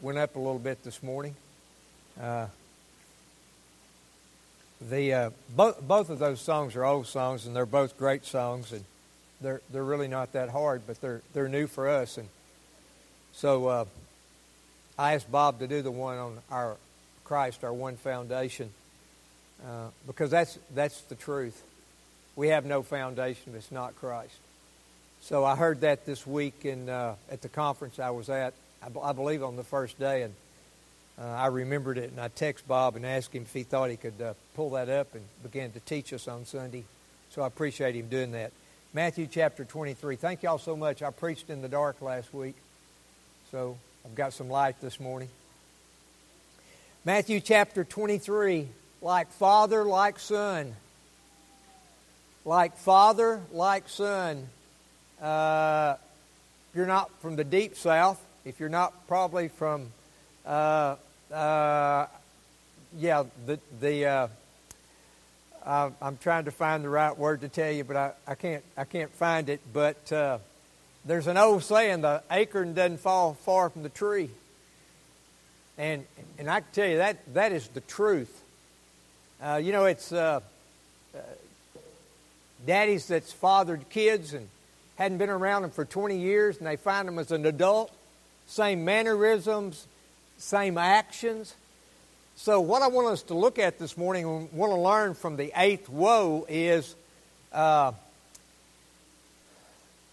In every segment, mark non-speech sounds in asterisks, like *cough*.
went up a little bit this morning. Uh, the uh, both both of those songs are old songs, and they're both great songs, and they're they're really not that hard, but they're they're new for us, and so uh, I asked Bob to do the one on our Christ, our one foundation, uh, because that's that's the truth. We have no foundation it's not Christ. So I heard that this week in uh, at the conference I was at. I, believe on the first day, and uh, I remembered it, and I texted Bob and asked him if he thought he could uh, pull that up and begin to teach us on Sunday. So I appreciate him doing that. Matthew chapter 23. Thank y'all so much. I preached in the dark last week, so I've got some light this morning. Matthew chapter 23. Like father, like son. Like father, like son. Uh, you're not from the deep south, if you're not probably from, uh, uh, yeah, the, the uh, I'm trying to find the right word to tell you, but I, I can't I can't find it. But uh, there's an old saying: the acorn doesn't fall far from the tree. And and I can tell you that that is the truth. Uh, you know, it's uh, uh daddies that's fathered kids and hadn't been around them for 20 years, and they find them as an adult, same mannerisms, same actions. So, what I want us to look at this morning and want to learn from the eighth woe is uh,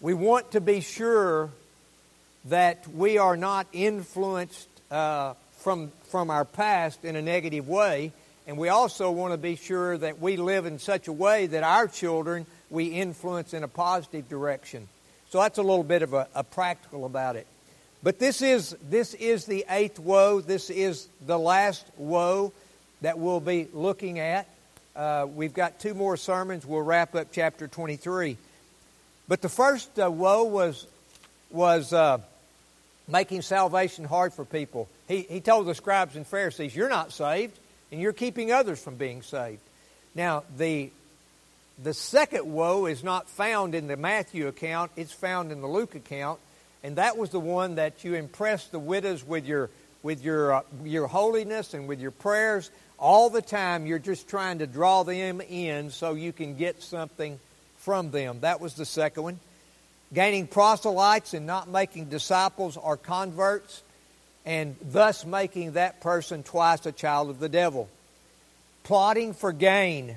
we want to be sure that we are not influenced uh, from, from our past in a negative way. And we also want to be sure that we live in such a way that our children we influence in a positive direction. So that's a little bit of a, a practical about it. But this is, this is the eighth woe. This is the last woe that we'll be looking at. Uh, we've got two more sermons. We'll wrap up chapter 23. But the first uh, woe was, was uh, making salvation hard for people. He, he told the scribes and Pharisees, You're not saved, and you're keeping others from being saved. Now, the, the second woe is not found in the Matthew account, it's found in the Luke account and that was the one that you impressed the widows with your with your uh, your holiness and with your prayers all the time. You're just trying to draw them in so you can get something from them. That was the second one. Gaining proselytes and not making disciples or converts, and thus making that person twice a child of the devil. Plotting for gain,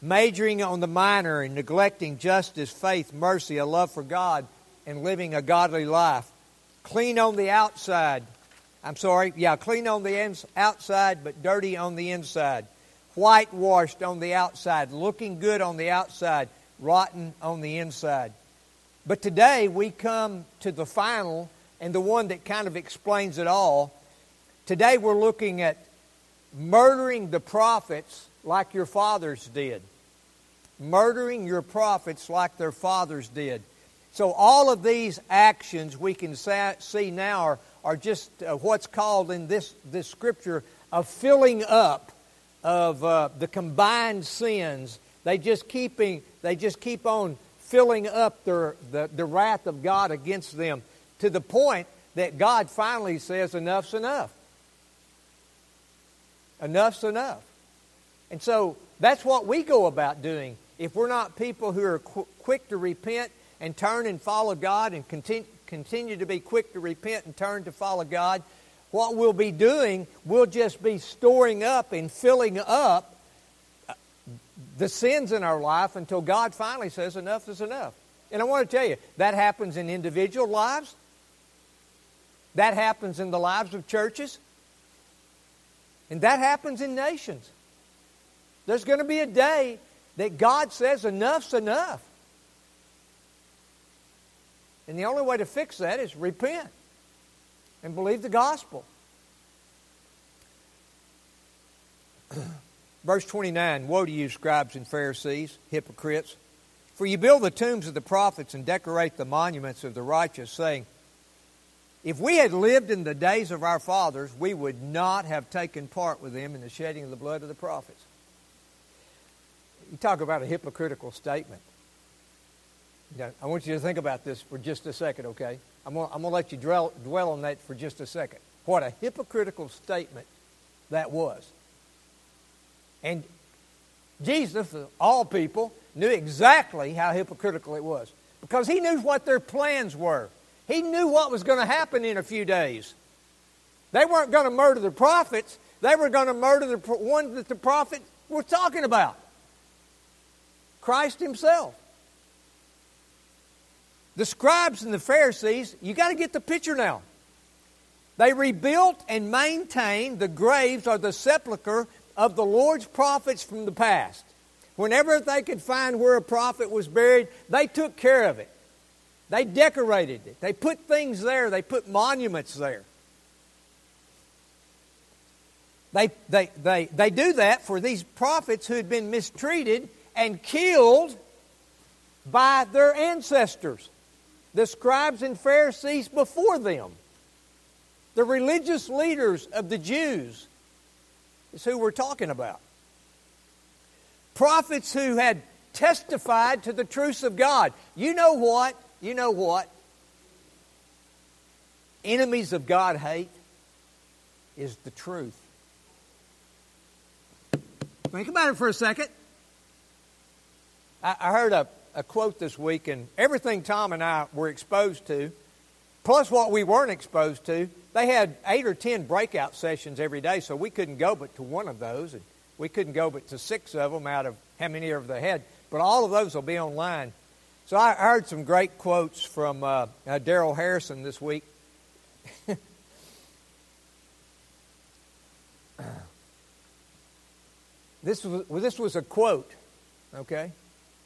majoring on the minor and neglecting justice, faith, mercy, a love for God and living a godly life. Clean on the outside. I'm sorry, yeah, clean on the outside, but dirty on the inside. Whitewashed on the outside, looking good on the outside, rotten on the inside. But today we come to the final and the one that kind of explains it all. Today we're looking at murdering the prophets like your fathers did. Murdering your prophets like their fathers did. So, all of these actions we can see now are, are just uh, what's called in this, this scripture a filling up of uh, the combined sins. They just, keeping, they just keep on filling up their, the, the wrath of God against them to the point that God finally says, Enough's enough. Enough's enough. And so that's what we go about doing. If we're not people who are qu- quick to repent and turn and follow God and continue, continue to be quick to repent and turn to follow God, what we'll be doing, we'll just be storing up and filling up uh, the sins in our life until God finally says enough is enough. And I want to tell you, that happens in individual lives. That happens in the lives of churches. And that happens in nations. There's going to be a day that God says enough's enough. And the only way to fix that is repent and believe the gospel. *clears throat* Verse 29 Woe to you, scribes and Pharisees, hypocrites! For you build the tombs of the prophets and decorate the monuments of the righteous, saying, If we had lived in the days of our fathers, we would not have taken part with them in the shedding of the blood of the prophets. You talk about a hypocritical statement. I want you to think about this for just a second, okay? I'm going to let you dwell, dwell on that for just a second. what a hypocritical statement that was. And Jesus, of all people, knew exactly how hypocritical it was because he knew what their plans were. He knew what was going to happen in a few days. They weren't going to murder the prophets, they were going to murder the one that the prophet was talking about Christ Himself. The scribes and the Pharisees, you got to get the picture now. They rebuilt and maintained the graves or the sepulchre of the Lord's prophets from the past. Whenever they could find where a prophet was buried, they took care of it. They decorated it. They put things there. They put monuments there. They, they, they, they do that for these prophets who had been mistreated and killed by their ancestors, the scribes and Pharisees before them. The religious leaders of the Jews is who we're talking about. Prophets who had testified to the truths of God. You know what? You know what? Enemies of God hate is the truth. Think about it for a second. I, I heard a, a quote this week, and everything Tom and I were exposed to, plus what we weren't exposed to, they had eight or ten breakout sessions every day, so we couldn't go but to one of those, and we couldn't go but to six of them out of how many ever they had. But all of those will be online. So I heard some great quotes from uh, uh, Darrell Harrison this week. *laughs* this was this was a quote, okay?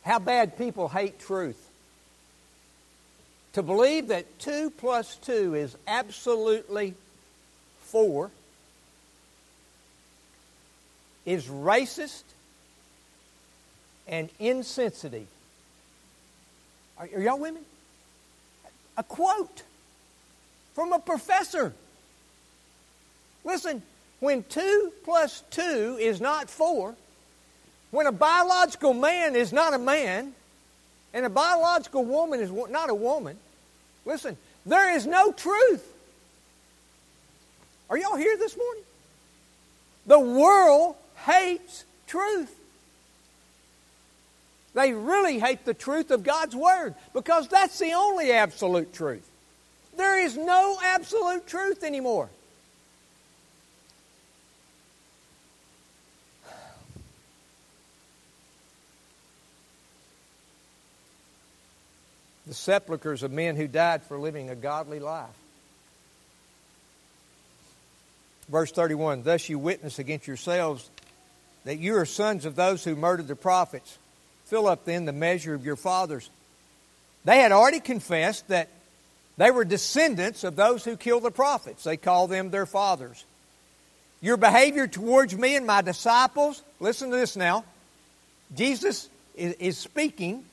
How bad people hate truth. To believe that two plus two is absolutely four is racist and insensitive. Are, are y'all women? A quote from a professor. Listen, when two plus two is not four, when a biological man is not a man, and a biological woman is not a woman, listen, there is no truth. Are y'all here this morning? The world hates truth. They really hate the truth of God's Word because that's the only absolute truth. There is no absolute truth anymore. The sepulchres of men who died for living a godly life. Verse 31 Thus you witness against yourselves that you are sons of those who murdered the prophets. Fill up then the measure of your fathers. They had already confessed that they were descendants of those who killed the prophets. They called them their fathers. Your behavior towards me and my disciples, listen to this now. Jesus is speaking.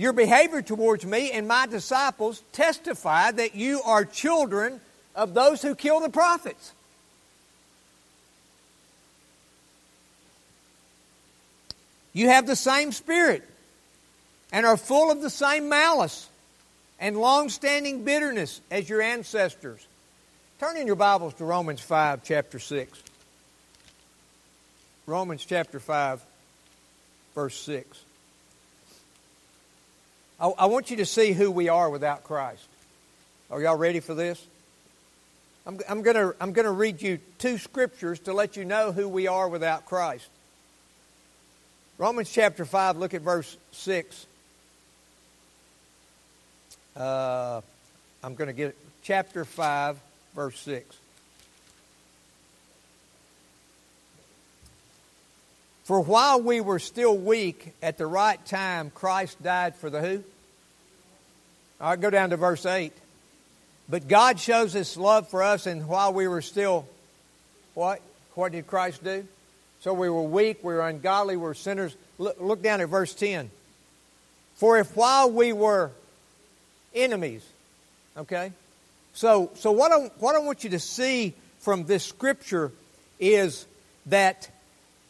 Your behavior towards me and my disciples testify that you are children of those who kill the prophets. You have the same spirit and are full of the same malice and long standing bitterness as your ancestors. Turn in your Bibles to Romans 5, chapter 6. Romans chapter 5, verse 6. I, I want you to see who we are without Christ. Are y'all ready for this? I'm, I'm going I'm to read you two scriptures to let you know who we are without Christ. Romans chapter 5, look at verse 6. Uh, I'm going to get chapter 5, verse 6. For while we were still weak, at the right time, Christ died for the who? All right, go down to verse 8. But God shows His love for us, and while we were still, what? What did Christ do? So we were weak, we were ungodly, we were sinners. Look, look down at verse 10. For if while we were enemies, okay? So, so what, I, what I want you to see from this scripture is that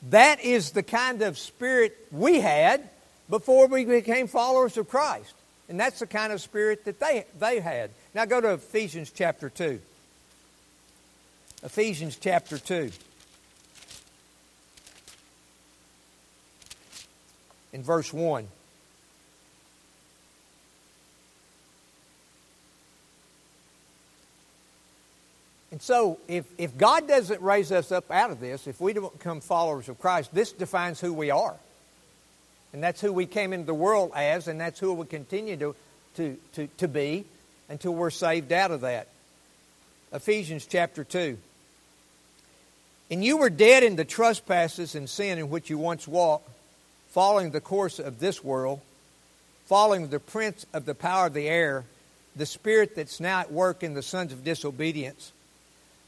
that is the kind of spirit we had before we became followers of Christ. And that's the kind of spirit that they, they had. Now go to Ephesians chapter 2. Ephesians chapter 2. In verse 1. And so, if, if God doesn't raise us up out of this, if we don't become followers of Christ, this defines who we are. And that's who we came into the world as, and that's who we'll continue to, to, to, to be until we're saved out of that. Ephesians chapter 2. And you were dead in the trespasses and sin in which you once walked, following the course of this world, following the prince of the power of the air, the spirit that's now at work in the sons of disobedience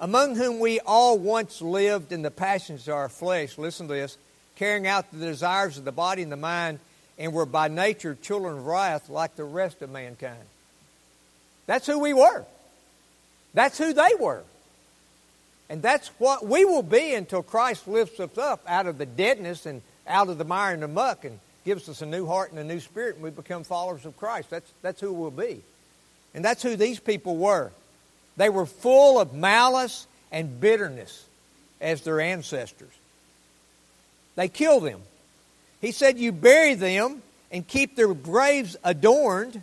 among whom we all once lived in the passions of our flesh. Listen to this carrying out the desires of the body and the mind, and were by nature children of wrath like the rest of mankind. That's who we were. That's who they were. And that's what we will be until Christ lifts us up out of the deadness and out of the mire and the muck and gives us a new heart and a new spirit, and we become followers of Christ. That's, that's who we'll be. And that's who these people were. They were full of malice and bitterness as their ancestors. They killed them. He said, You bury them and keep their graves adorned.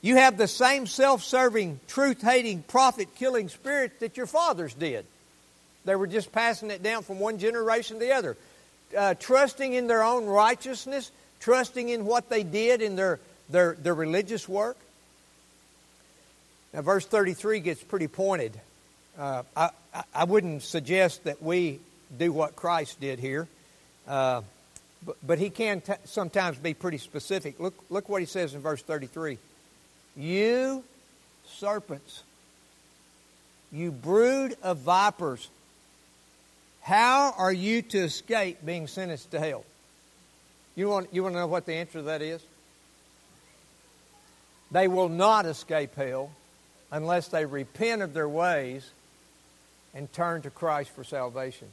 You have the same self serving, truth hating, prophet killing spirit that your fathers did. They were just passing it down from one generation to the other. Uh, trusting in their own righteousness, trusting in what they did in their, their, their religious work. Now, verse 33 gets pretty pointed. Uh, I, I wouldn't suggest that we do what Christ did here, uh, but, but he can t- sometimes be pretty specific. Look, look what he says in verse 33 You serpents, you brood of vipers, how are you to escape being sentenced to hell? You want, you want to know what the answer to that is? They will not escape hell unless they repent of their ways and turn to Christ for salvation.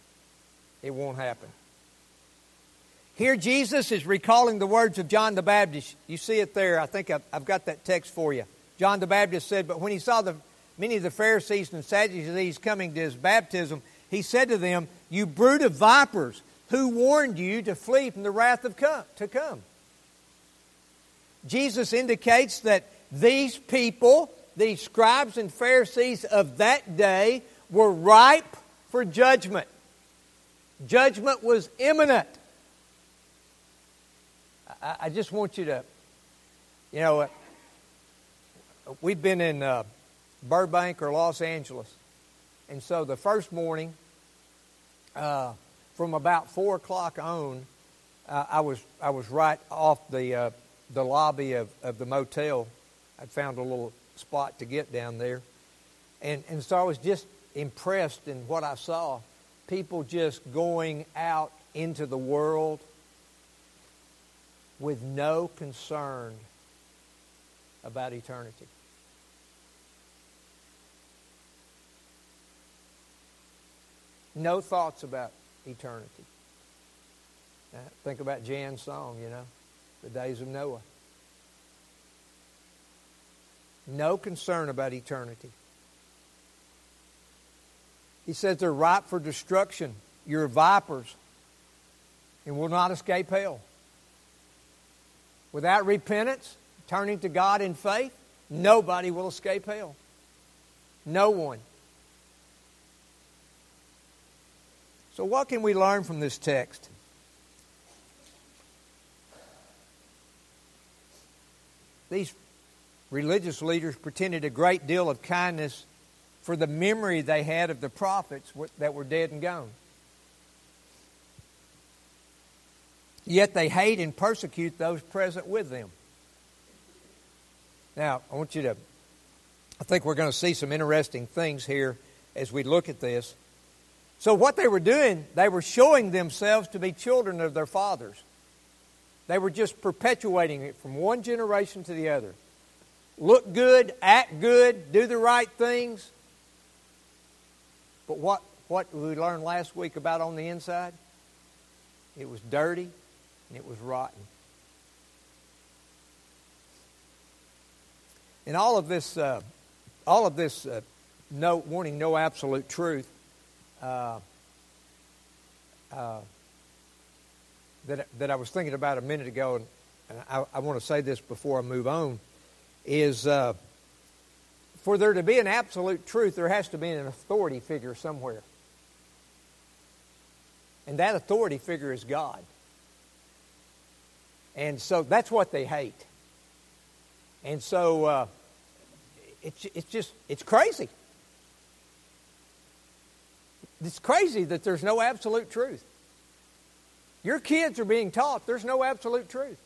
It won't happen. Here, Jesus is recalling the words of John the Baptist. You see it there. I think I've, I've got that text for you. John the Baptist said, But when he saw the, many of the Pharisees and Sadducees coming to his baptism, he said to them, You brood of vipers, who warned you to flee from the wrath of come, to come? Jesus indicates that these people the scribes and Pharisees of that day were ripe for judgment. Judgment was imminent. I, I just want you to, you know, uh, we've been in uh, Burbank or Los Angeles. And so the first morning, uh, from about 4 o'clock on, uh, I, was, I was right off the, uh, the lobby of, of the motel. I'd found a little spot to get down there. And, and so I was just impressed in what I saw. People just going out into the world with no concern about eternity. No thoughts about eternity. Now, think about Jan's song, you know, the days of Noah. No concern about eternity. He says they're ripe for destruction. You're vipers and will not escape hell. Without repentance, turning to God in faith, nobody will escape hell. No one. So, what can we learn from this text? These religious leaders pretended a great deal of kindness for the memory they had of the prophets that were dead and gone. Yet they hate and persecute those present with them. Now, I want you to, I think we're going to see some interesting things here as we look at this. So, what they were doing, they were showing themselves to be children of their fathers. They were just perpetuating it from one generation to the other look good, act good, do the right things. But what, what we learned last week about on the inside? It was dirty and it was rotten. In all of this, uh, all of this, uh, no, wanting no absolute truth, uh, uh, that, that I was thinking about a minute ago, and, and I, I, want to say this before I move on, is uh, for there to be an absolute truth, there has to be an authority figure somewhere. And that authority figure is God. And so that's what they hate. And so uh, it's, it's just, it's crazy. It's crazy that there's no absolute truth. Your kids are being taught there's no absolute truth.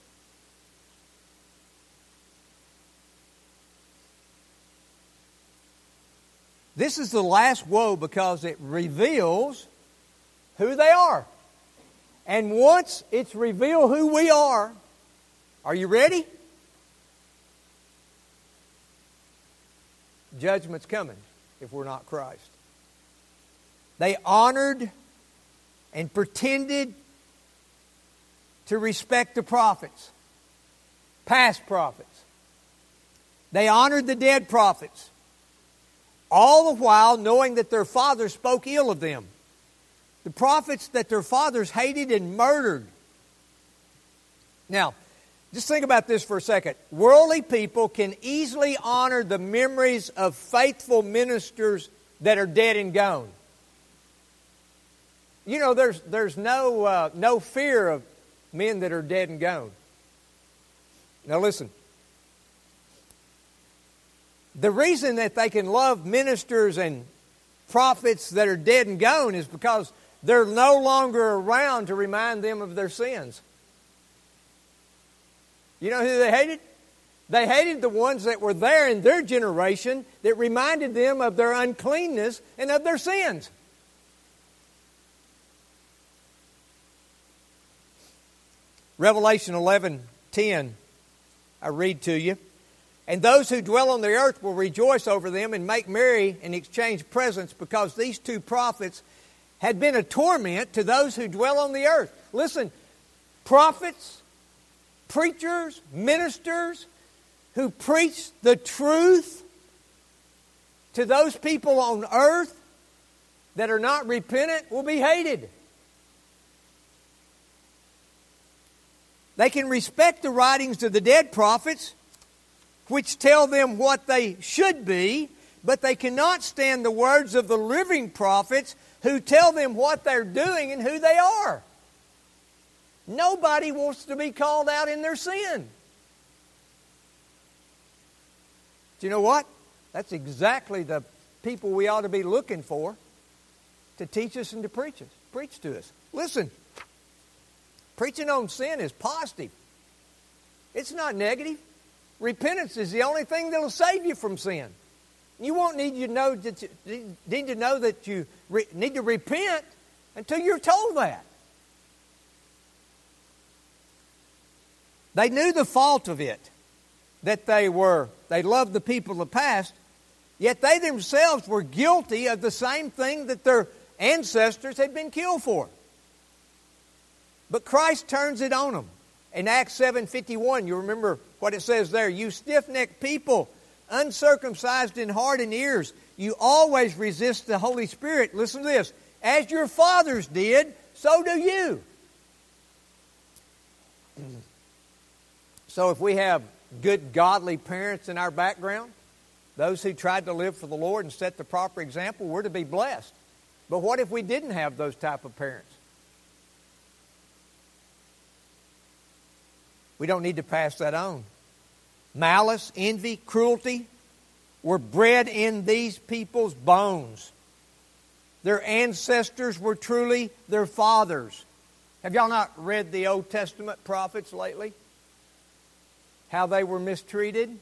This is the last woe because it reveals who they are. And once it's revealed who we are, are you ready? Judgment's coming if we're not Christ. They honored and pretended to respect the prophets, past prophets. They honored the dead prophets, all the while knowing that their fathers spoke ill of them. The prophets that their fathers hated and murdered. Now, just think about this for a second. Worldly people can easily honor the memories of faithful ministers that are dead and gone. You know, there's, there's no, uh, no fear of men that are dead and gone. Now, listen. The reason that they can love ministers and prophets that are dead and gone is because they're no longer around to remind them of their sins. You know who they hated? They hated the ones that were there in their generation that reminded them of their uncleanness and of their sins. Revelation 11:10 I read to you. And those who dwell on the earth will rejoice over them and make merry and exchange presents because these two prophets had been a torment to those who dwell on the earth. Listen, prophets, preachers, ministers who preach the truth to those people on earth that are not repentant will be hated. They can respect the writings of the dead prophets, which tell them what they should be, but they cannot stand the words of the living prophets who tell them what they're doing and who they are. Nobody wants to be called out in their sin. Do you know what? That's exactly the people we ought to be looking for to teach us and to preach us, preach to us. Listen, preaching on sin is positive. It's not negative. Repentance is the only thing that'll save you from sin. You won't need to know that you, need to know that you re, need to repent until you're told that. They knew the fault of it, that they were they loved the people of the past, yet they themselves were guilty of the same thing that their ancestors had been killed for. But Christ turns it on them. In Acts 7:51, you remember what it says there, you stiff-necked people, uncircumcised in heart and ears, you always resist the Holy Spirit. Listen to this. As your fathers did, so do you. *clears throat* So if we have good, godly parents in our background, those who tried to live for the Lord and set the proper example, we're to be blessed. But what if we didn't have those type of parents? We don't need to pass that on. Malice, envy, cruelty were bred in these people's bones. Their ancestors were truly their fathers. Have y'all not read the Old Testament prophets lately? How they were mistreated,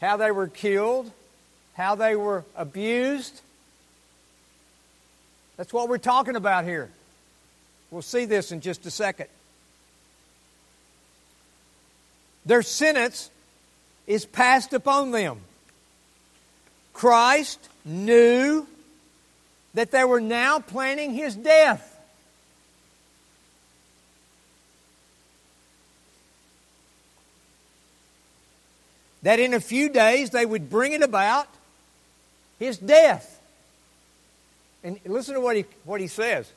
how they were killed, how they were abused. That's what we're talking about here. We'll see this in just a second. Their sentence is passed upon them. Christ knew that they were now planning his death. That in a few days they would bring it about his death. And listen to what he, what he says.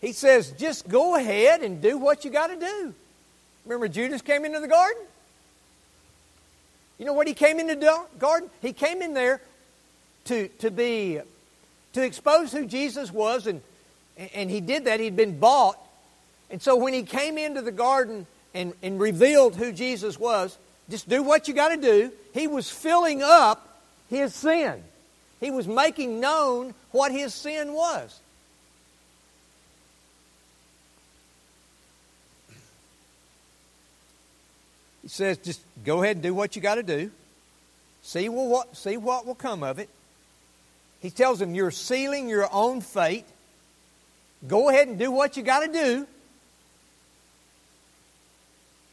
He says, just go ahead and do what you got to do. Remember, Judas came into the garden? You know what he came into the garden? He came in there to, to be to expose who Jesus was, and, and he did that. He'd been bought. And so when he came into the garden and, and revealed who Jesus was, just do what you got to do. He was filling up his sin. He was making known what his sin was. He says, just go ahead and do what you got to do. See what, see what will come of it. He tells them, You're sealing your own fate. Go ahead and do what you got to do.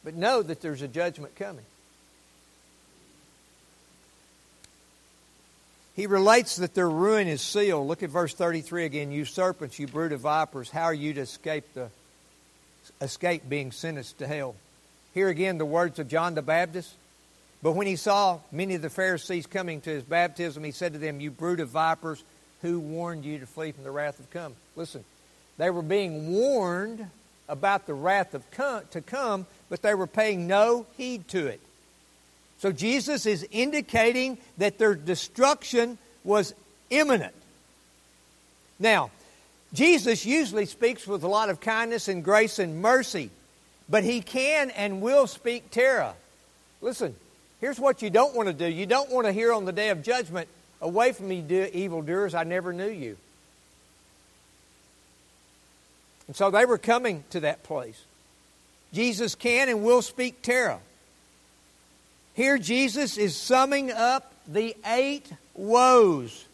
But know that there's a judgment coming. He relates that their ruin is sealed. Look at verse 33 again. You serpents, you brood of vipers, how are you to escape the escape being sentenced to hell? Here again the words of John the Baptist. But when he saw many of the Pharisees coming to his baptism, he said to them, You brood of vipers, who warned you to flee from the wrath of come? Listen, they were being warned about the wrath of come, to come, but they were paying no heed to it. So Jesus is indicating that their destruction was imminent. Now, Jesus usually speaks with a lot of kindness and grace and mercy, but he can and will speak terror. Listen, Here's what you don't want to do. You don't want to hear on the day of judgment, away from me, evildoers, I never knew you. And so they were coming to that place. Jesus can and will speak terror. Here, Jesus is summing up the eight woes.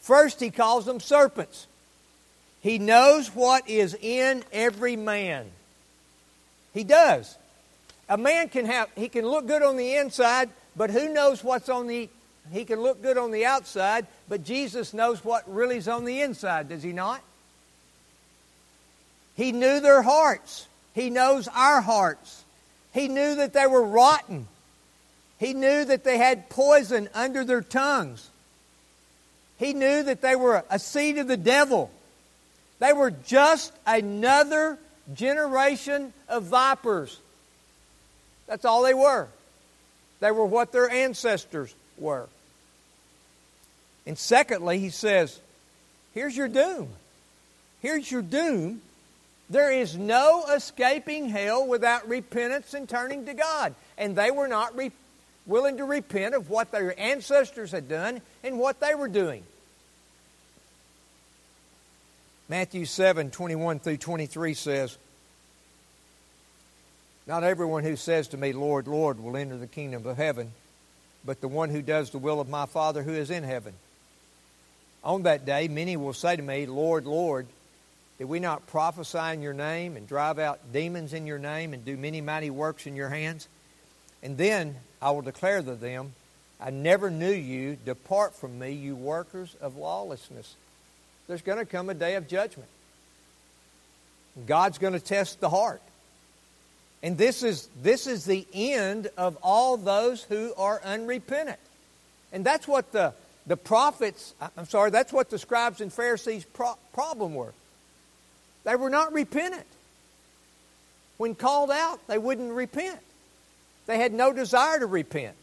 First, he calls them serpents. He knows what is in every man. He does. A man can have, he can look good on the inside, but who knows what's on the, he can look good on the outside, but Jesus knows what really is on the inside, does he not? He knew their hearts. He knows our hearts. He knew that they were rotten. He knew that they had poison under their tongues. He knew that they were a seed of the devil. They were just another generation of vipers. That's all they were. They were what their ancestors were. And secondly, he says, here's your doom. Here's your doom. There is no escaping hell without repentance and turning to God. And they were not re- willing to repent of what their ancestors had done and what they were doing. Matthew 7 21 through 23 says, not everyone who says to me, Lord, Lord, will enter the kingdom of heaven, but the one who does the will of my Father who is in heaven. On that day, many will say to me, Lord, Lord, did we not prophesy in your name and drive out demons in your name and do many mighty works in your hands? And then I will declare to them, I never knew you. Depart from me, you workers of lawlessness. There's going to come a day of judgment. God's going to test the heart. And this is, this is the end of all those who are unrepentant. And that's what the, the prophets, I'm sorry, that's what the scribes and Pharisees' pro- problem were. They were not repentant. When called out, they wouldn't repent. They had no desire to repent.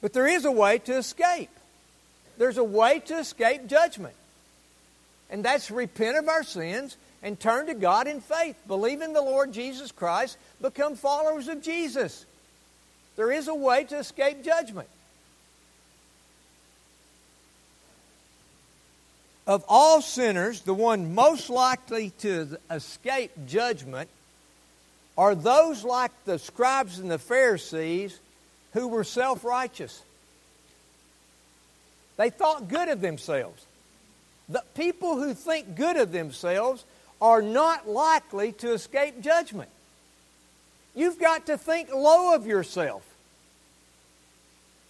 But there is a way to escape. There's a way to escape judgment. And that's repent of our sins and turn to God in faith. Believe in the Lord Jesus Christ, become followers of Jesus. There is a way to escape judgment. Of all sinners, the one most likely to escape judgment are those like the scribes and the Pharisees who were self righteous. They thought good of themselves. The people who think good of themselves are not likely to escape judgment. You've got to think low of yourself.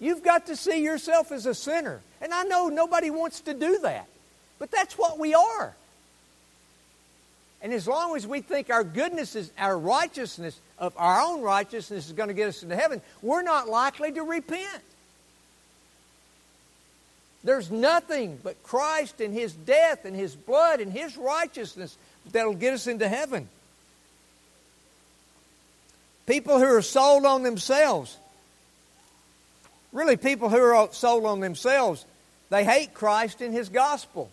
You've got to see yourself as a sinner. And I know nobody wants to do that, but that's what we are. And as long as we think our goodness is our righteousness of our own righteousness is going to get us into heaven, we're not likely to repent. There's nothing but Christ and His death and His blood and His righteousness that'll get us into heaven. People who are sold on themselves, really, people who are sold on themselves, they hate Christ and His gospel.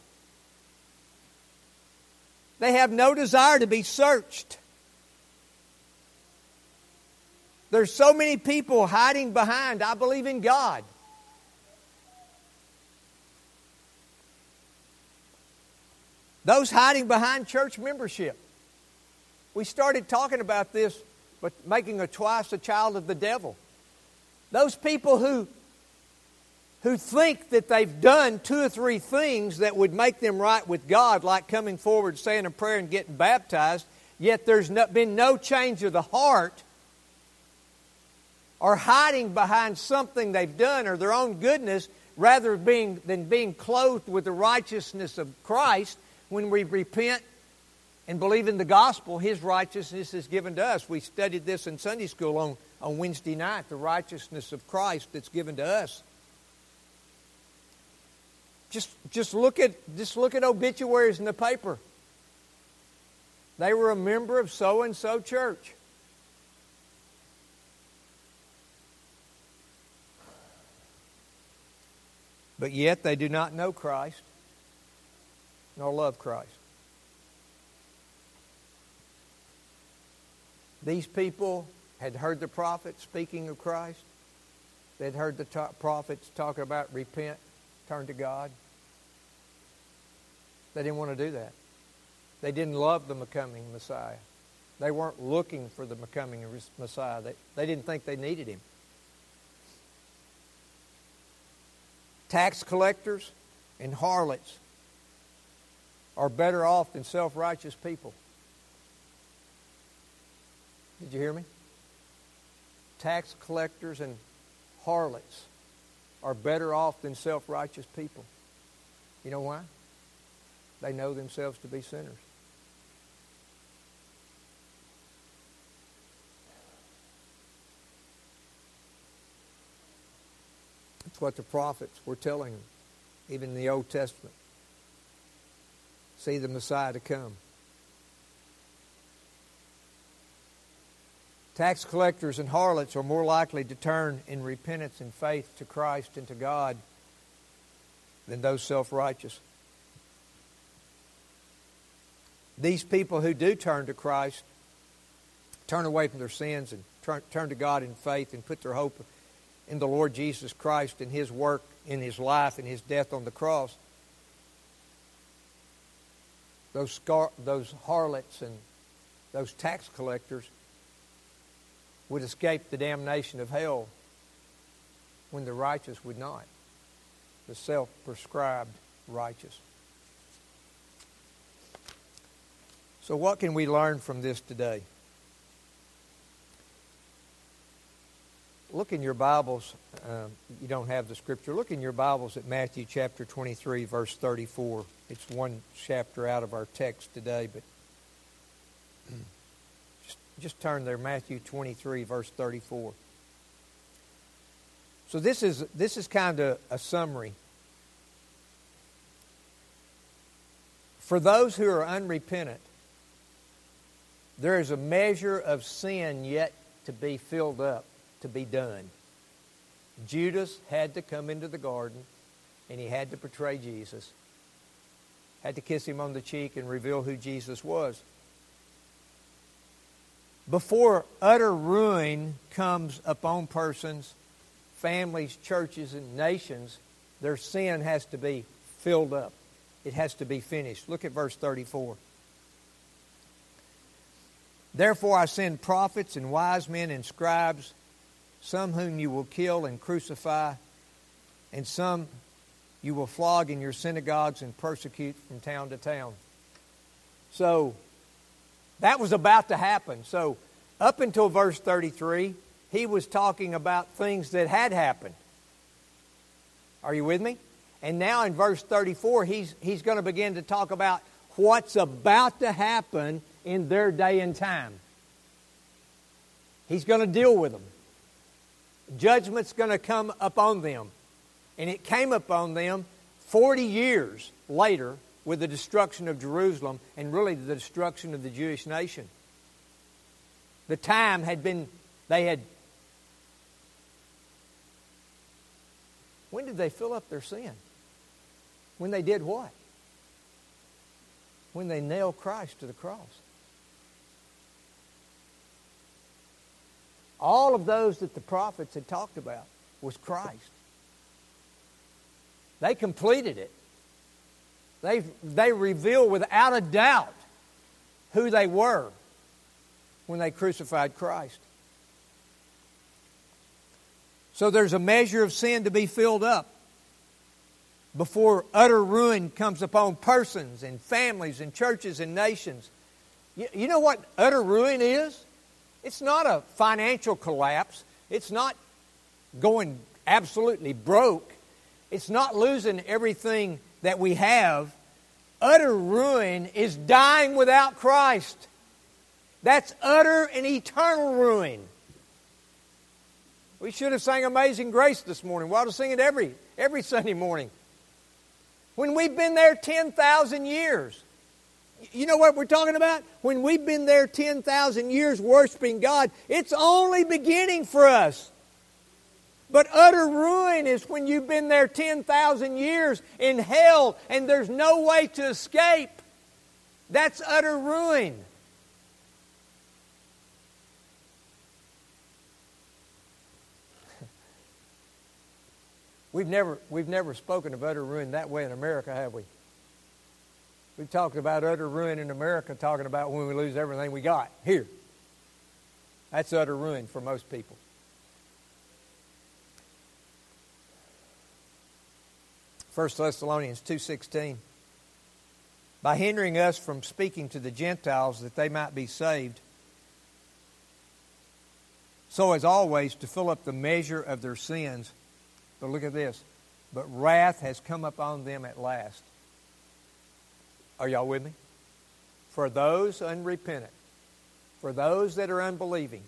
They have no desire to be searched. There's so many people hiding behind, I believe in God. Those hiding behind church membership. We started talking about this, but making a twice a child of the devil. Those people who who think that they've done two or three things that would make them right with God, like coming forward, saying a prayer, and getting baptized, yet there's no, been no change of the heart, are hiding behind something they've done or their own goodness rather being, than being clothed with the righteousness of Christ when we repent and believe in the gospel, His righteousness is given to us. We studied this in Sunday school on, on Wednesday night, the righteousness of Christ that's given to us. Just, just look at just look at obituaries in the paper. They were a member of so and so church. But yet they do not know Christ nor love Christ. These people had heard the prophets speaking of Christ. They'd heard the prophets talking about repent, turn to God. They didn't want to do that. They didn't love the becoming Messiah. They weren't looking for the becoming Messiah. They, they didn't think they needed him. Tax collectors and harlots are better off than self righteous people. Did you hear me? Tax collectors and harlots are better off than self righteous people. You know why? They know themselves to be sinners. That's what the prophets were telling them, even in the Old Testament. See the Messiah to come. Tax collectors and harlots are more likely to turn in repentance and faith to Christ and to God than those self righteous. These people who do turn to Christ turn away from their sins and turn, turn to God in faith and put their hope in the Lord Jesus Christ and His work in His life and His death on the cross. Those, scar- those harlots and those tax collectors would escape the damnation of hell when the righteous would not, the self prescribed righteous. So, what can we learn from this today? Look in your Bibles. Um, you don't have the scripture. Look in your Bibles at Matthew chapter 23, verse 34. It's one chapter out of our text today, but *clears throat* just turn there, Matthew 23, verse 34. So this is, this is kind of a summary. For those who are unrepentant, there is a measure of sin yet to be filled up, to be done. Judas had to come into the garden and he had to betray Jesus, had to kiss him on the cheek and reveal who Jesus was before utter ruin comes upon persons, families, churches, and nations, their sin has to be filled up. It has to be finished. Look at verse 34. Therefore I send prophets and wise men and scribes, some whom you will kill and crucify, and some you will flog in your synagogues and persecute from town to town. So, that was about to happen. So, up until verse 33, he was talking about things that had happened. Are you with me? And now in verse 34, he's, he's going to begin to talk about what's about to happen in their day and time. He's going to deal with them. Judgment's going to come upon them. And it came upon them 40 years later with the destruction of Jerusalem and really the destruction of the Jewish nation. The time had been, they had. When did they fill up their sin? When they did what? When they nailed Christ to the cross. All of those that the prophets had talked about was Christ. They completed it. They, they reveal without a doubt who they were when they crucified Christ. So there's a measure of sin to be filled up before utter ruin comes upon persons and families and churches and nations. You, you know what utter ruin is? It's not a financial collapse. It's not going absolutely broke. It's not losing everything that we have. Utter ruin is dying without Christ. That's utter and eternal ruin. We should have sang Amazing Grace this morning. We ought to sing it every, every Sunday morning. When we've been there 10,000 years. You know what we're talking about? When we've been there 10,000 years worshiping God, it's only beginning for us. But utter ruin is when you've been there 10,000 years in hell and there's no way to escape. That's utter ruin. *laughs* We've never, we've never spoken of utter ruin that way in America, have we? We've talked about utter ruin in America, talking about when we lose everything we got here. That's utter ruin for most people. 1 Thessalonians 2:16 by hindering us from speaking to the Gentiles that they might be saved so as always to fill up the measure of their sins but look at this but wrath has come upon them at last are y'all with me for those unrepentant for those that are unbelieving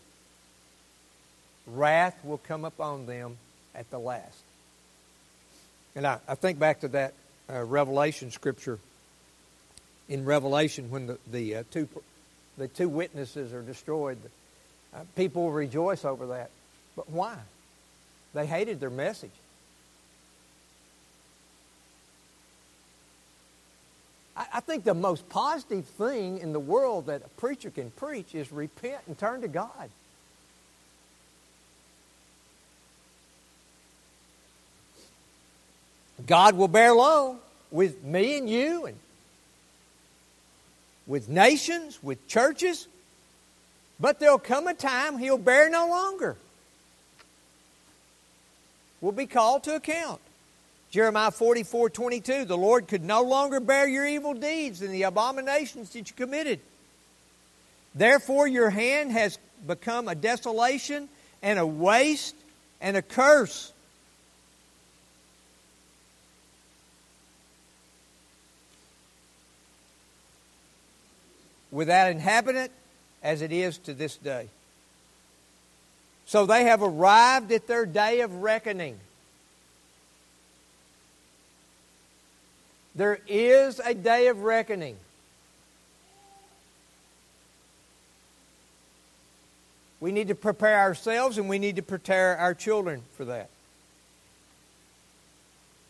wrath will come upon them at the last and I, I think back to that uh, Revelation scripture in Revelation when the, the, uh, two, the two witnesses are destroyed. Uh, people rejoice over that. But why? They hated their message. I, think the most positive thing in the world that a preacher can preach is repent and turn to God. God will bear long with me and you and with nations, with churches, but there'll come a time he'll bear no longer. Will be called to account. Jeremiah 44 22, the Lord could no longer bear your evil deeds and the abominations that you committed. Therefore, your hand has become a desolation and a waste and a curse. without inhabitant as it is to this day. So they have arrived at their day of reckoning. There is a day of reckoning. We need to prepare ourselves and we need to prepare our children for that.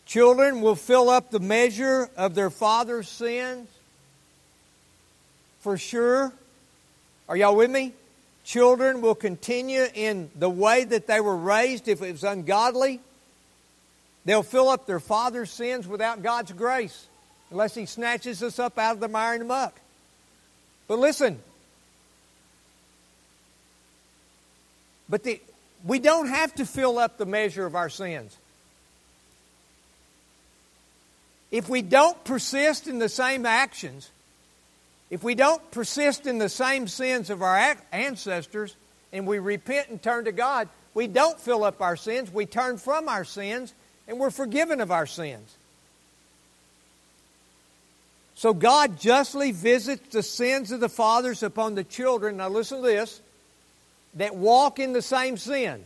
Children will fill up the measure of their father's sins for sure. Are y'all with me? Children will continue in the way that they were raised if it was ungodly. They'll fill up their father's sins without God's grace unless He snatches us up out of the mire and muck. But listen, but the, we don't have to fill up the measure of our sins. If we don't persist in the same actions, if we don't persist in the same sins of our ancestors and we repent and turn to God, we don't fill up our sins. We turn from our sins and we're forgiven of our sins. So God justly visits the sins of the fathers upon the children. Now listen to this that walk in the same sin,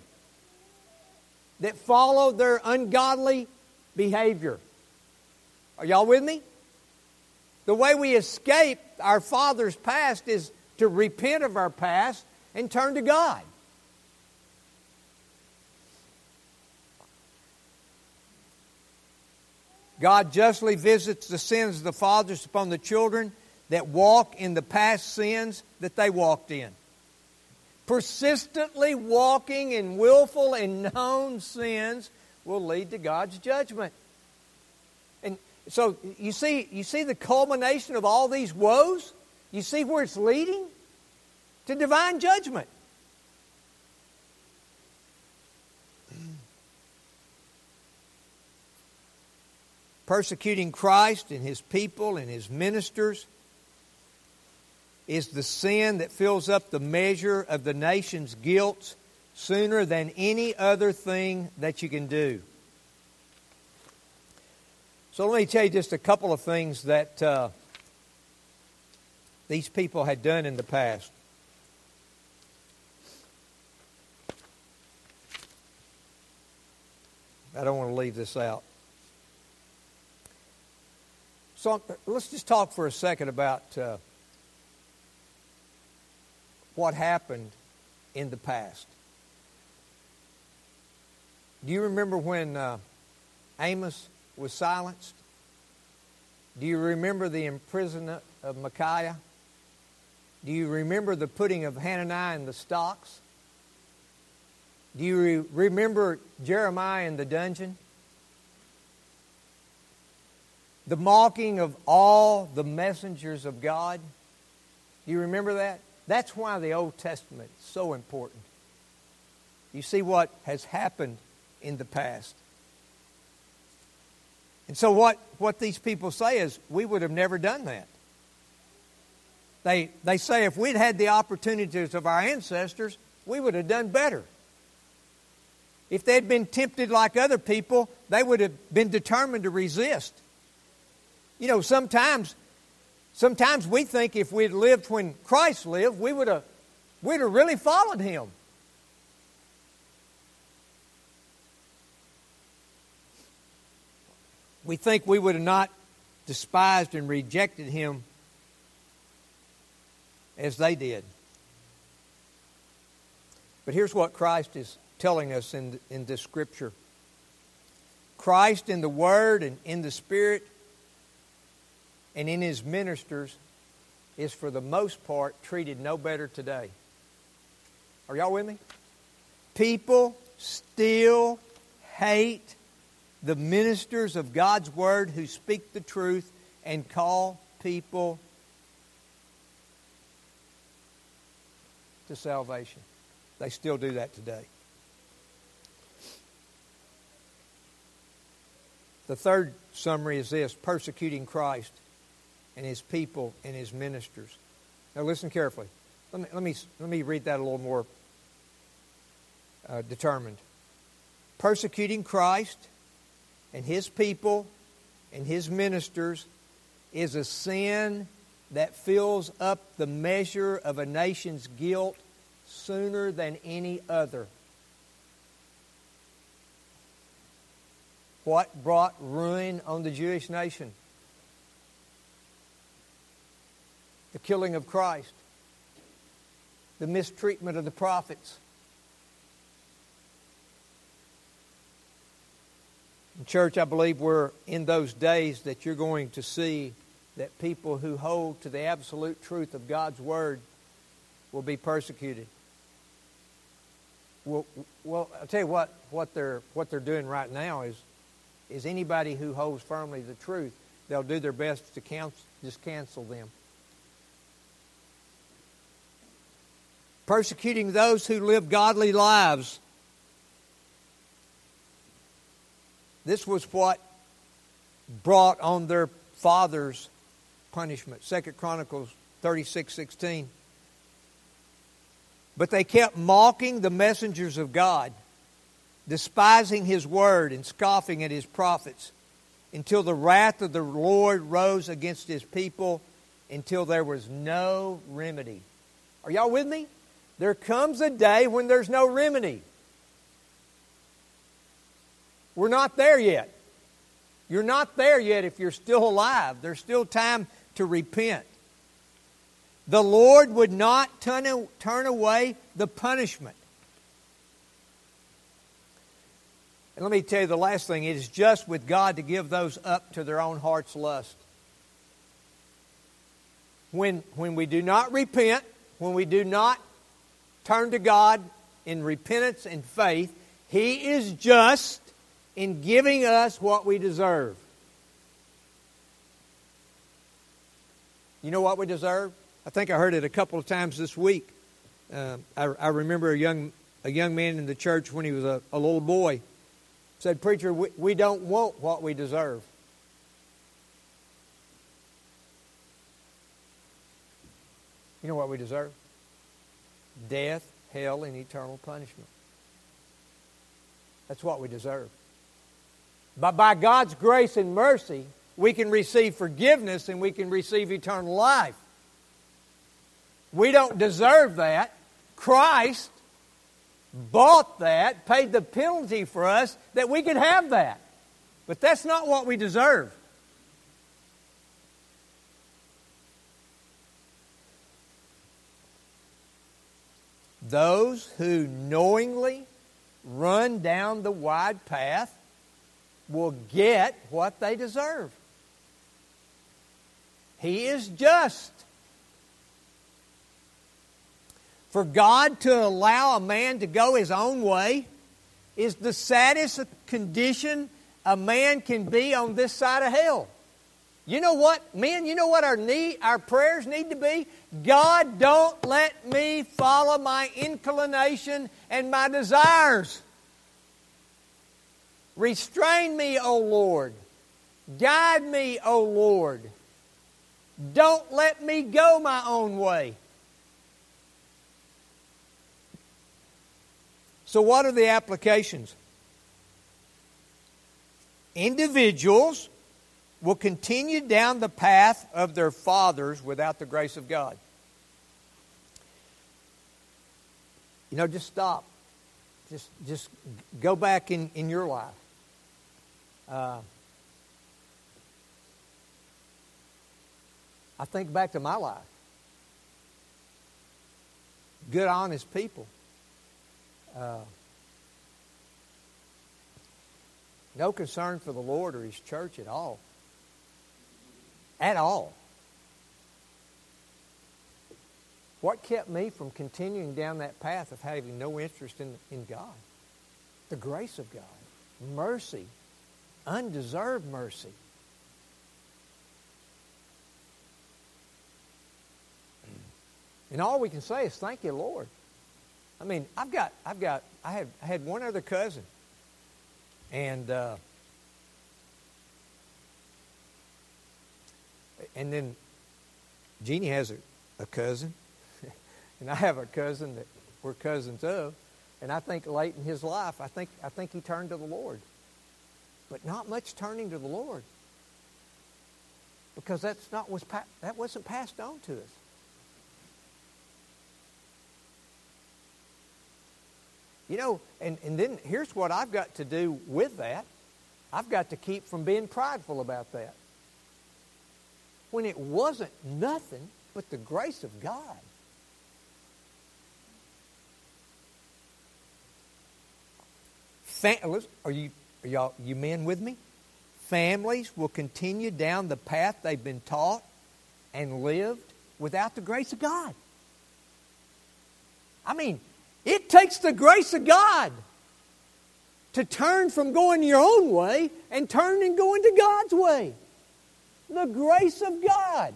that follow their ungodly behavior. Are y'all with me? The way we escape our father's past is to repent of our past and turn to God. God justly visits the sins of the fathers upon the children that walk in the past sins that they walked in. Persistently walking in willful and known sins will lead to God's judgment. And so you see, you see the culmination of all these woes? You see where it's leading? To divine judgment. Persecuting Christ and his people and his ministers is the sin that fills up the measure of the nation's guilt sooner than any other thing that you can do. So let me tell you just a couple of things that uh, these people had done in the past. I don't want to leave this out. So let's just talk for a second about uh, what happened in the past. Do you remember when uh, Amos was silenced? Do you remember the imprisonment of Micaiah? Do you remember the putting of Hananiah in the stocks? Do you re- remember Jeremiah in the dungeon? The mocking of all the messengers of God. You remember that? That's why the Old Testament is so important. You see what has happened in the past. And so, what, what these people say is, we would have never done that. They, they say if we'd had the opportunities of our ancestors, we would have done better. If they'd been tempted like other people, they would have been determined to resist. You know, sometimes sometimes we think if we'd lived when Christ lived, we would have we'd have really followed him. We think we would have not despised and rejected him as they did. But here's what Christ is telling us in, in this scripture Christ in the Word and in the Spirit and in his ministers is for the most part treated no better today. Are y'all with me? People still hate the ministers of God's Word who speak the truth and call people to salvation. They still do that today. The third summary is this persecuting Christ and his people and his ministers. Now listen carefully. Let me, let me, let me read that a little more uh, determined. Persecuting Christ and his people and his ministers is a sin that fills up the measure of a nation's guilt sooner than any other. What brought ruin on the Jewish nation? The killing of Christ, the mistreatment of the prophets. In church, I believe we're in those days that you're going to see that people who hold to the absolute truth of God's Word will be persecuted. Well, well I'll tell you what, what they're, what they're doing right now is, is anybody who holds firmly the truth, they'll do their best to cancel, just cancel them. Persecuting those who live godly lives. This was what brought on their fathers punishment. Second Chronicles 36 16. But they kept mocking the messengers of God, despising his word and scoffing at his prophets, until the wrath of the Lord rose against his people, until there was no remedy. Are y'all with me? There comes a day when there's no remedy. We're not there yet. You're not there yet if you're still alive. There's still time to repent. The Lord would not turn, turn away the punishment. And let me tell you the last thing it is just with God to give those up to their own heart's lust. When, when we do not repent, when we do not turn to God in repentance and faith, He is just in giving us what we deserve. You know what we deserve? I think I heard it a couple of times this week. Uh, I, I, remember a young, a young man in the church when he was a, a little boy said, Preacher, we, we don't want what we deserve. You know what we deserve? Death, hell, and eternal punishment. That's what we deserve. But by God's grace and mercy, we can receive forgiveness and we can receive eternal life. We don't deserve that. Christ bought that, paid the penalty for us that we could have that. But that's not what we deserve. Those who knowingly run down the wide path will get what they deserve. He is just. For God to allow a man to go his own way is the saddest condition a man can be on this side of hell. You know what, men, you know what our need our prayers need to be? God, don't let me follow my inclination and my desires. Restrain me, O Lord. Guide me, O Lord. Don't let me go my own way. So, what are the applications? Individuals will continue down the path of their fathers without the grace of God. You know, just stop. Just, just go back in, in your life. Uh, I think back to my life. Good, honest people uh, no concern for the Lord or His church at all. At all. What kept me from continuing down that path of having no interest in, in God? The grace of God, mercy, undeserved mercy. And all we can say is, Thank you, Lord. I mean, I've got, I've got, I had, I had one other cousin, and uh, and then Jeannie has a, a cousin, *laughs* and I have a cousin that we're cousins of, and I think late in his life, I think, I think he turned to the Lord, but not much turning to the Lord, because that's not was that wasn't passed on to us. You know, and, and then here's what I've got to do with that. I've got to keep from being prideful about that. When it wasn't nothing but the grace of God. are you are y'all you men with me? Families will continue down the path they've been taught and lived without the grace of God. I mean, it takes the grace of God to turn from going your own way and turn and go into God's way. The grace of God.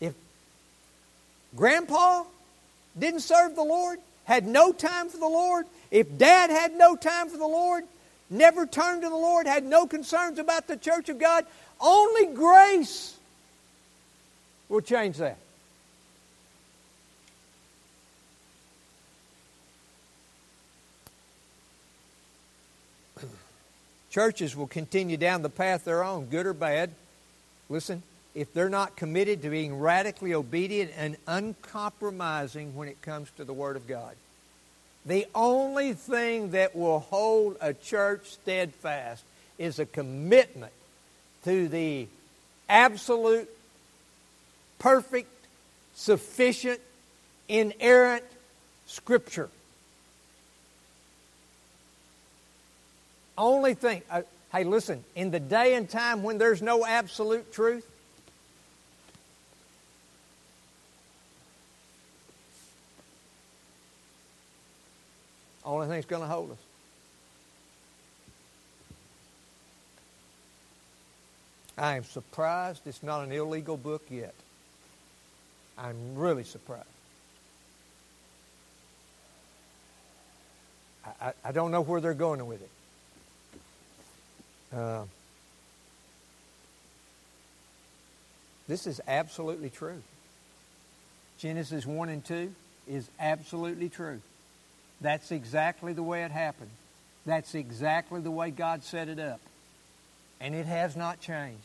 If grandpa didn't serve the Lord, had no time for the Lord, if dad had no time for the Lord, never turned to the Lord, had no concerns about the church of God, only grace We'll change that. Churches will continue down the path they're on, good or bad. Listen, if they're not committed to being radically obedient and uncompromising when it comes to the Word of God. The only thing that will hold a church steadfast is a commitment to the absolute, perfect, sufficient, inerrant Scripture. Only thing, uh, hey, listen, in the day and time when there's no absolute truth, only thing that's going to hold us. I am surprised it's not an illegal book yet. I'm really surprised. I, I, I don't know where they're going with it. Uh, this is absolutely true. Genesis 1 and 2 is absolutely true. That's exactly the way it happened. That's exactly the way God set it up. And it has not changed.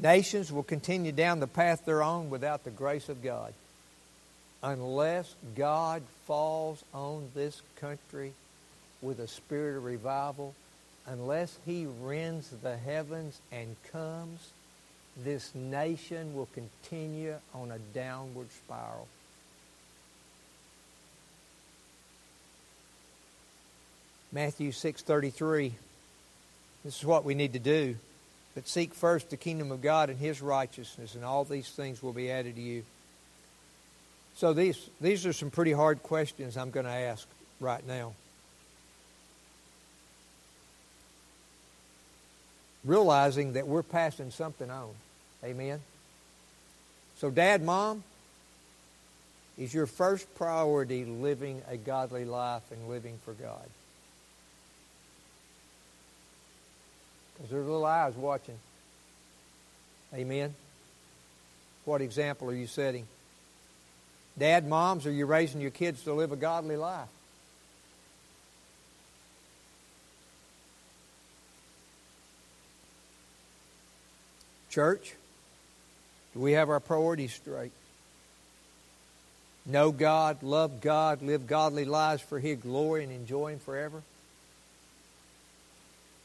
Nations will continue down the path they're on without the grace of God. Unless God falls on this country with a spirit of revival, unless He rends the heavens and comes, this nation will continue on a downward spiral. Matthew 6:33 This is what we need to do. But seek first the kingdom of God and his righteousness and all these things will be added to you. So these these are some pretty hard questions I'm going to ask right now. Realizing that we're passing something on. Amen. So, Dad, Mom, is your first priority living a godly life and living for God? Because there's little eyes watching. Amen. What example are you setting? Dad, moms, are you raising your kids to live a godly life? Church, do we have our priorities straight? Know God, love God, live godly lives for His glory and enjoy Him forever?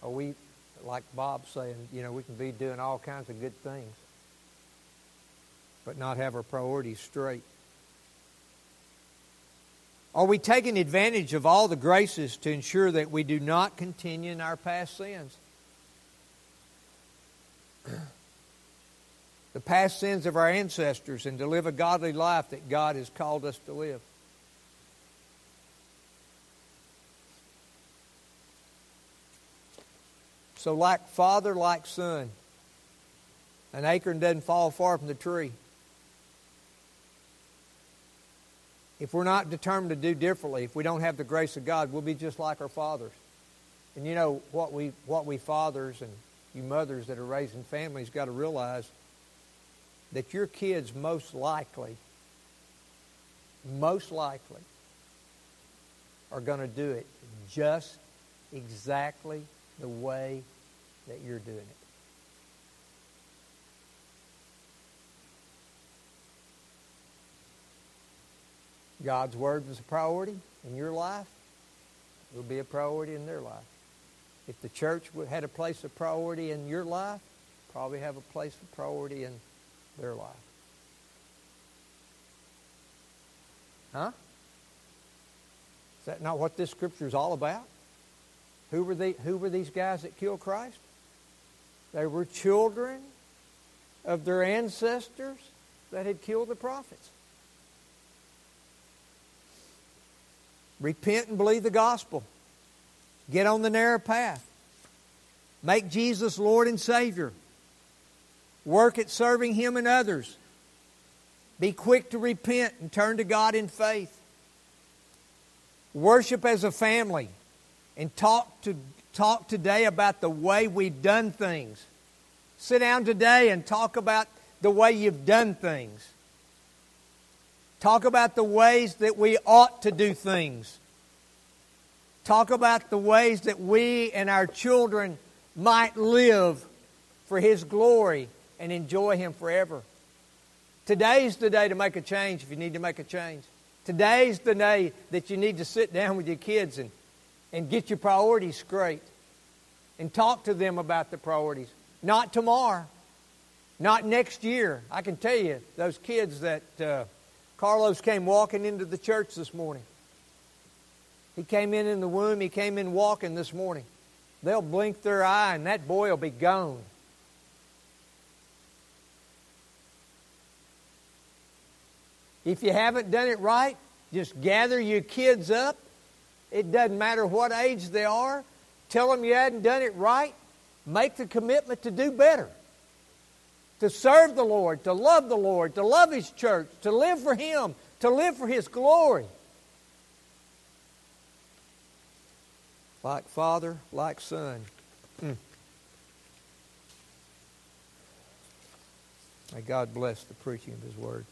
Are we, like Bob saying, you know, we can be doing all kinds of good things, but not have our priorities straight? Are we taking advantage of all the graces to ensure that we do not continue in our past sins? *clears throat* the past sins of our ancestors and to live a godly life that God has called us to live. So, like father, like son, an acorn doesn't fall far from the tree. If we're not determined to do differently, if we don't have the grace of God, we'll be just like our fathers. And you know what we what we fathers and you mothers that are raising families got to realize that your kids most likely, most likely, are going to do it just exactly the way that you're doing it. God's Word was a priority in your life, it will be a priority in their life. If the church had a place of priority in your life, probably have a place of priority in their life. Huh? Is that not what this scripture is all about? Who were, they, who were these guys that killed Christ? They were children of their ancestors that had killed the prophets. Repent and believe the gospel. Get on the narrow path. Make Jesus Lord and Savior. Work at serving Him and others. Be quick to repent and turn to God in faith. Worship as a family and talk to talk today about the way we've done things. Sit down today and talk about the way you've done things. Talk about the ways that we ought to do things. Talk about the ways that we and our children might live for His glory and enjoy Him forever. Today's the day to make a change if you need to make a change. Today's the day that you need to sit down with your kids and, and get your priorities straight and talk to them about the priorities. Not tomorrow, not next year. I can tell you, those kids that uh, Carlos came walking into the church this morning. He came in in the womb, he came in walking this morning. They'll blink their eye and that boy will be gone. If you haven't done it right, just gather your kids up. It doesn't matter what age they are. Tell them you hadn't done it right. Make the commitment to do better. To serve the Lord, to love the Lord, to love His church, to live for Him, to live for His glory. Like Father, like Son. Mm. May God bless the preaching of His Word.